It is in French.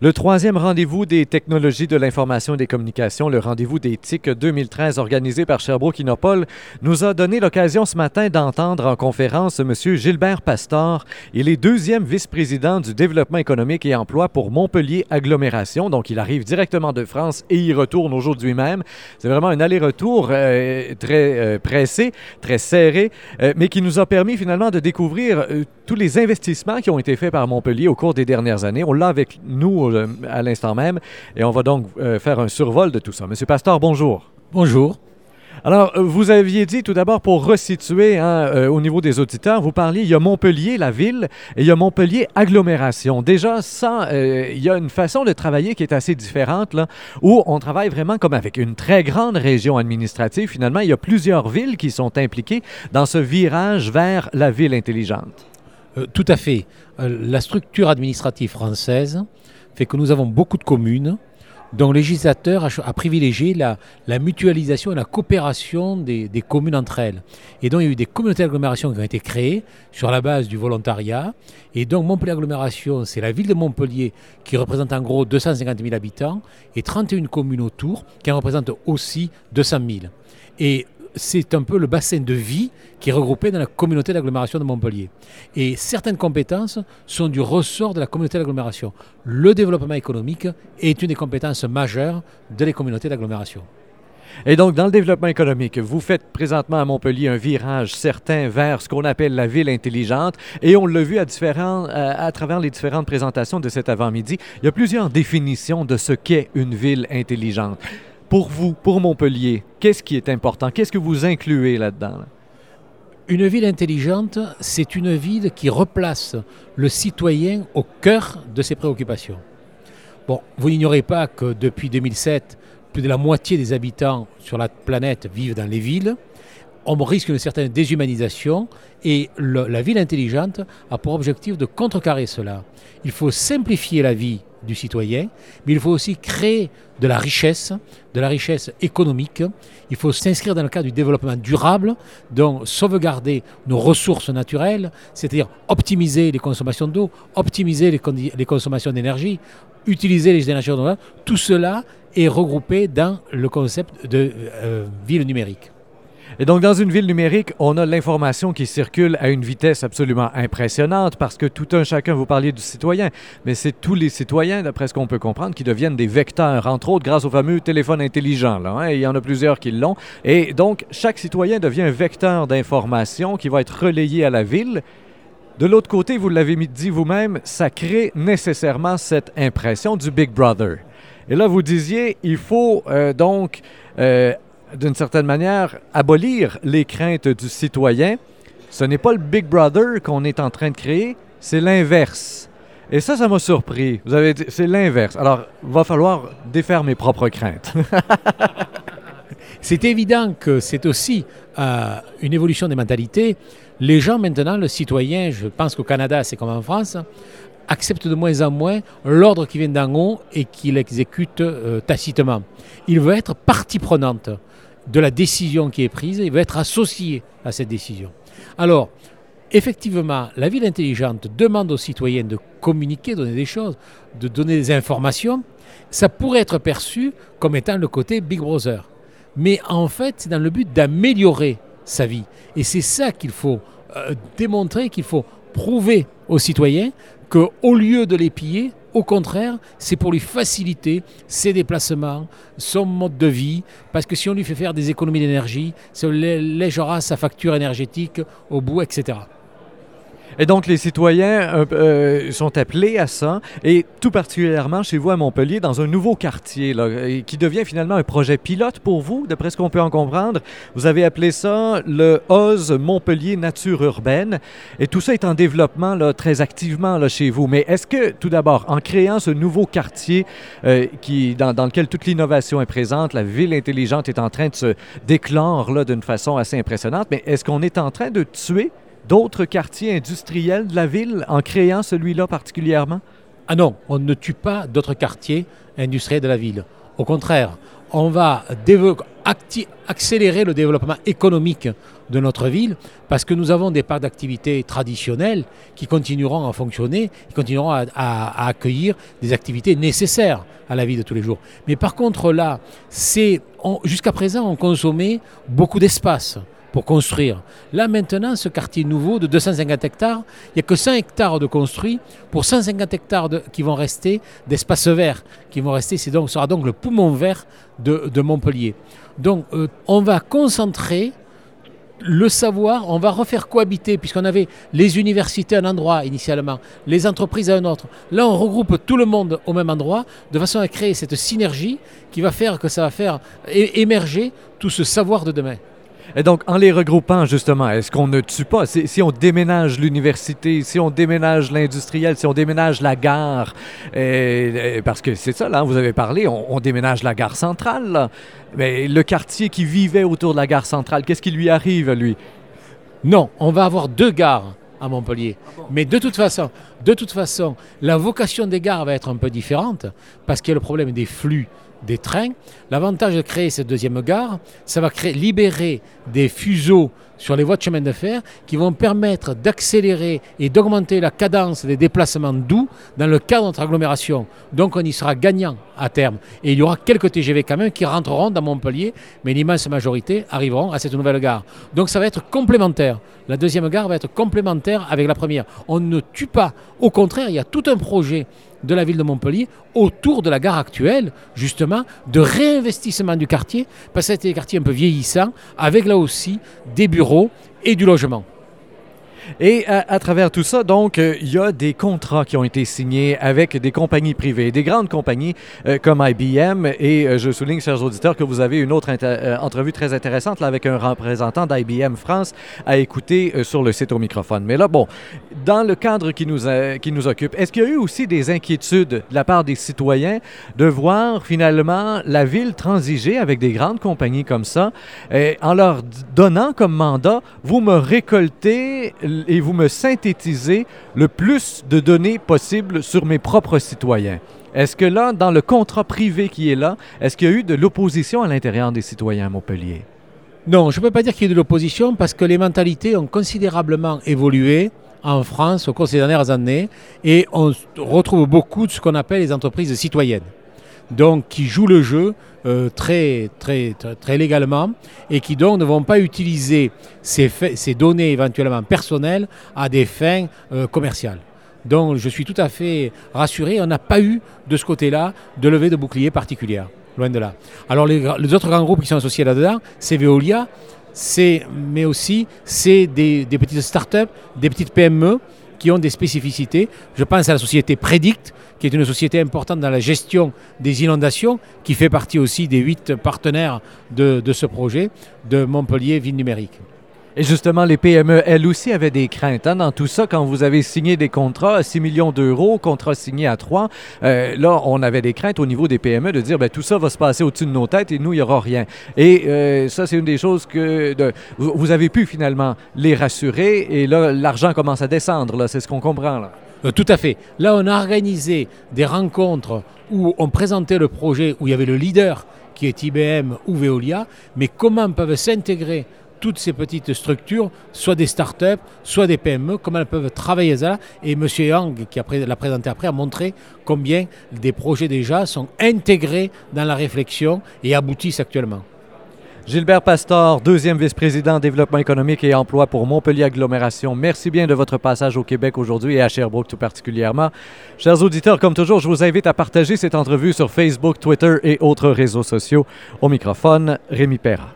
Le troisième rendez-vous des technologies de l'information et des communications, le rendez-vous des TIC 2013 organisé par Sherbrooke Innopol, nous a donné l'occasion ce matin d'entendre en conférence M. Gilbert Pastor. Il est deuxième vice-président du développement économique et emploi pour Montpellier Agglomération. Donc, il arrive directement de France et y retourne aujourd'hui même. C'est vraiment un aller-retour euh, très euh, pressé, très serré, euh, mais qui nous a permis finalement de découvrir tous les investissements qui ont été faits par Montpellier au cours des dernières années. On l'a avec nous euh, à l'instant même et on va donc euh, faire un survol de tout ça. Monsieur Pasteur, bonjour. Bonjour. Alors, euh, vous aviez dit tout d'abord, pour resituer hein, euh, au niveau des auditeurs, vous parliez, il y a Montpellier, la ville, et il y a Montpellier, agglomération. Déjà, ça, euh, il y a une façon de travailler qui est assez différente, là, où on travaille vraiment comme avec une très grande région administrative. Finalement, il y a plusieurs villes qui sont impliquées dans ce virage vers la ville intelligente. Euh, tout à fait. Euh, la structure administrative française fait que nous avons beaucoup de communes dont le législateur a, privilégié la, mutualisation et la coopération des, des communes entre elles. Et donc il y a eu des communautés d'agglomération qui ont été créées sur la base du volontariat. Et donc Montpellier Agglomération, c'est la ville de Montpellier qui représente en gros 250 000 habitants et 31 communes autour qui en représentent aussi 200 000. Et c'est un peu le bassin de vie qui est regroupé dans la communauté d'agglomération de Montpellier. Et certaines compétences sont du ressort de la communauté d'agglomération. Le développement économique est une des compétences majeures de les communautés d'agglomération. Et donc, dans le développement économique, vous faites présentement à Montpellier un virage certain vers ce qu'on appelle la ville intelligente. Et on l'a vu à, différents, euh, à travers les différentes présentations de cet avant-midi. Il y a plusieurs définitions de ce qu'est une ville intelligente. Pour vous, pour Montpellier, qu'est-ce qui est important? Qu'est-ce que vous incluez là-dedans? là? Une ville intelligente, c'est une ville qui replace le citoyen au cœur de ses préoccupations. Bon, vous n'ignorez pas que depuis 2007, plus de la moitié des habitants sur la planète vivent dans les villes. On risque une certaine déshumanisation et la ville intelligente a pour objectif de contrecarrer cela. Il faut simplifier la vie du citoyen, mais il faut aussi créer de la richesse, de la richesse économique. Il faut s'inscrire dans le cadre du développement durable, donc sauvegarder nos ressources naturelles, c'est-à-dire optimiser les consommations d'eau, optimiser les, consommations d'énergie, utiliser les énergies renouvelables. Tout cela est regroupé dans le concept de euh, ville numérique. Et donc, dans une ville numérique, on a l'information qui circule à une vitesse absolument impressionnante parce que tout un chacun, vous parliez du citoyen, mais c'est tous les citoyens, d'après ce qu'on peut comprendre, qui deviennent des vecteurs, entre autres grâce au fameux téléphone intelligent. Hein, il y en a plusieurs qui l'ont. Et donc, chaque citoyen devient un vecteur d'information qui va être relayé à la ville. De l'autre côté, vous l'avez dit vous-même, ça crée nécessairement cette impression du Big Brother. Et là, vous disiez, il faut euh, donc, euh, d'une certaine manière, abolir les craintes du citoyen. Ce n'est pas le Big Brother qu'on est en train de créer, c'est l'inverse. Et ça, ça m'a surpris. Vous avez dit, c'est l'inverse. Alors, va falloir défaire mes propres craintes. C'est évident que c'est aussi euh, une évolution des mentalités. Les gens maintenant, le citoyen, je pense qu'au Canada, c'est comme en France, accepte de moins en moins l'ordre qui vient d'en haut et qu'il exécute euh, tacitement. Il veut être partie prenante de la décision qui est prise, il veut être associé à cette décision. Alors, effectivement, la ville intelligente demande aux citoyens de communiquer, donner des choses, de donner des informations. Ça pourrait être perçu comme étant le côté Big Brother. Mais en fait, c'est dans le but d'améliorer sa vie. Et c'est ça qu'il faut euh, démontrer, qu'il faut prouver aux citoyens qu'au lieu de les piller, au contraire, c'est pour lui faciliter ses déplacements, son mode de vie, parce que si on lui fait faire des économies d'énergie, ça légera sa facture énergétique au bout, etc. Et donc, les citoyens euh, euh, sont appelés à ça, et tout particulièrement chez vous à Montpellier, dans un nouveau quartier, qui devient finalement un projet pilote pour vous, d'après ce qu'on peut en comprendre. Vous avez appelé ça le OZ Montpellier Nature Urbaine, et tout ça est en développement là, très activement là, chez vous. Mais est-ce que, tout d'abord, en créant ce nouveau quartier euh, qui, dans, lequel toute l'innovation est présente, la ville intelligente est en train de se déclore d'une façon assez impressionnante, mais est-ce qu'on est en train de tuer d'autres quartiers industriels de la ville en créant celui-là particulièrement? Ah non, on ne tue pas d'autres quartiers industriels de la ville. Au contraire, on va accélérer le développement économique de notre ville parce que nous avons des parcs d'activités traditionnels qui continueront à fonctionner, qui continueront à, accueillir des activités nécessaires à la vie de tous les jours. Mais par contre là, jusqu'à présent on consommait beaucoup d'espace pour construire. Là maintenant, ce quartier nouveau de 250 hectares, il n'y a que 100 hectares de construits pour 150 hectares qui vont rester d'espace vert, qui vont rester, c'est donc, sera donc le poumon vert de, Montpellier. Donc euh, on va concentrer le savoir, on va refaire cohabiter, puisqu'on avait les universités à un endroit initialement, les entreprises à un autre. Là, on regroupe tout le monde au même endroit, de façon à créer cette synergie qui va faire que ça va faire émerger tout ce savoir de demain. Et donc, en les regroupant, justement, est-ce qu'on ne tue pas? Si on déménage l'université, si on déménage l'industriel, si on déménage la gare, parce que c'est ça, là, vous avez parlé, on, déménage la gare centrale, mais le quartier qui vivait autour de la gare centrale, qu'est-ce qui lui arrive, lui? Non, on va avoir deux gares à Montpellier. Mais de toute façon, de toute façon, la vocation des gares va être un peu différente parce qu'il y a le problème des flux des trains. L'avantage de créer cette deuxième gare, ça va libérer des fuseaux sur les voies de chemin de fer qui vont permettre d'accélérer et d'augmenter la cadence des déplacements doux dans le cadre de notre agglomération. Donc on y sera gagnant à terme. Et il y aura quelques TGV quand même qui rentreront dans Montpellier, mais l'immense majorité arriveront à cette nouvelle gare. Donc ça va être complémentaire. La deuxième gare va être complémentaire avec la première. On ne tue pas. Au contraire, il y a tout un projet de la ville de Montpellier autour de la gare actuelle, justement, de réinvestissement du quartier, parce que c'était des quartiers un peu vieillissants, avec là aussi des bureaux et du logement. Et à, travers tout ça, donc, euh, il y a des contrats qui ont été signés avec des compagnies privées, des grandes compagnies euh, comme IBM. Et euh, je souligne, chers auditeurs, que vous avez une autre entrevue très intéressante là, avec un représentant d'IBM France à écouter sur le site au microphone. Mais là, bon, dans le cadre qui nous, qui nous occupe, est-ce qu'il y a eu aussi des inquiétudes de la part des citoyens de voir finalement la ville transiger avec des grandes compagnies comme ça? En leur donnant comme mandat, vous me récoltez et vous me synthétisez le plus de données possible sur mes propres citoyens. Est-ce que là, dans le contrat privé qui est là, est-ce qu'il y a eu de l'opposition à l'intérieur des citoyens à Montpellier? Non, je ne peux pas dire qu'il y ait de l'opposition parce que les mentalités ont considérablement évolué en France au cours des dernières années et on retrouve beaucoup de ce qu'on appelle les entreprises citoyennes donc qui jouent le jeu euh, très, très, légalement et qui donc ne vont pas utiliser ces, données éventuellement personnelles à des fins euh, commerciales. Donc je suis tout à fait rassuré, on n'a pas eu de ce côté-là de levée de bouclier particulière, loin de là. Alors les, autres grands groupes qui sont associés là-dedans, c'est Veolia, mais aussi c'est des, des petites start-up, des petites PME qui ont des spécificités. Je pense à la société Predict, qui est une société importante dans la gestion des inondations, qui fait partie aussi des huit partenaires de, ce projet de Montpellier Ville Numérique. Et justement, les PME, elles aussi, avaient des craintes. Hein, dans tout ça, quand vous avez signé des contrats à 6 millions d'euros, contrats signés à 3, euh, là, on avait des craintes au niveau des PME de dire, ben, tout ça va se passer au-dessus de nos têtes et nous, il n'y aura rien. Et euh, ça, c'est une des choses que vous avez pu finalement les rassurer et là, l'argent commence à descendre. Là, c'est ce qu'on comprend. Là. Euh, tout à fait. Là, on a organisé des rencontres où on présentait le projet, où il y avait le leader qui est IBM ou Veolia, mais comment peuvent s'intégrer toutes ces petites structures, soit des start-up, soit des PME, comment elles peuvent travailler ça. Et M. Yang, qui l'a présenté après, a montré combien des projets déjà sont intégrés dans la réflexion et aboutissent actuellement. Gilbert Pastor, deuxième vice-président développement économique et emploi pour Montpellier Agglomération. Merci bien de votre passage au Québec aujourd'hui et à Sherbrooke tout particulièrement. Chers auditeurs, comme toujours, je vous invite à partager cette entrevue sur Facebook, Twitter et autres réseaux sociaux. Au microphone, Rémi Perra.